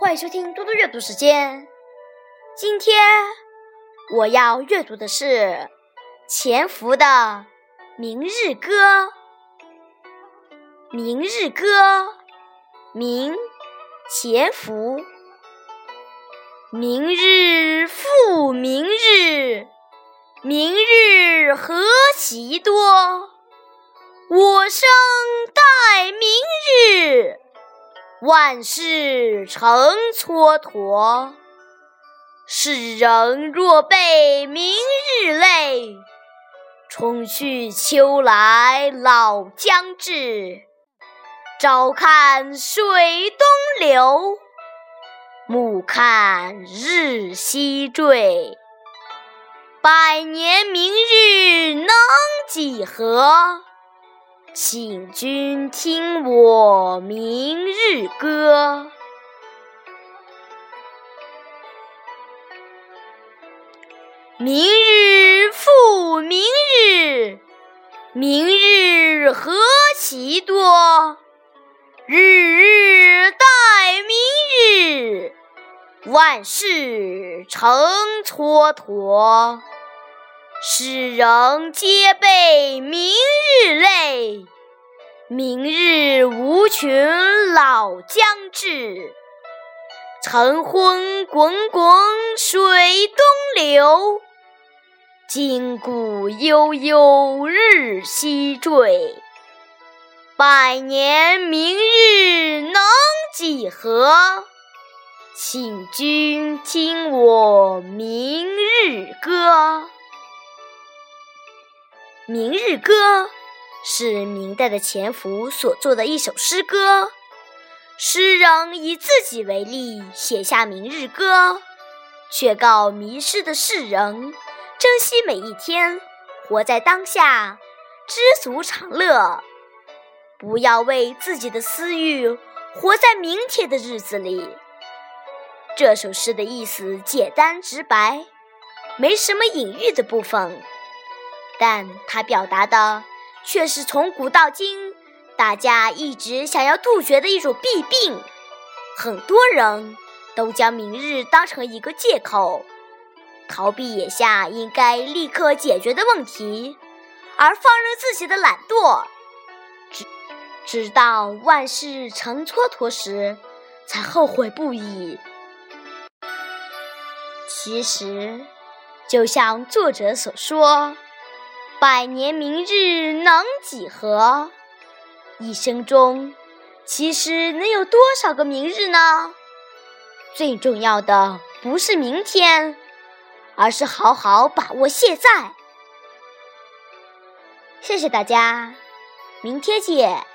欢迎收听多多阅读时间。今天我要阅读的是钱福的《明日歌》。《明日歌》，明，钱福。明日复明日，明日何其多。我生待明日。万事成蹉跎，世人若被明日累，春去秋来老将至。朝看水东流，暮看日西坠。百年明日能几何？请君听我明日歌。明日复明日，明日何其多。日日待明日，万事成蹉跎。世人皆被明日累，明日无穷老将至。晨昏滚滚水东流，今古悠悠日西坠。百年明日能几何？请君听我明日歌。《明日歌》是明代的钱福所作的一首诗歌。诗人以自己为例，写下《明日歌》，却告迷失的世人：珍惜每一天，活在当下，知足常乐，不要为自己的私欲活在明天的日子里。这首诗的意思简单直白，没什么隐喻的部分。但它表达的却是从古到今大家一直想要杜绝的一种弊病。很多人都将明日当成一个借口，逃避眼下应该立刻解决的问题，而放任自己的懒惰，直直到万事成蹉跎时才后悔不已。其实，就像作者所说。百年明日能几何？一生中，其实能有多少个明日呢？最重要的不是明天，而是好好把握现在。谢谢大家，明天见。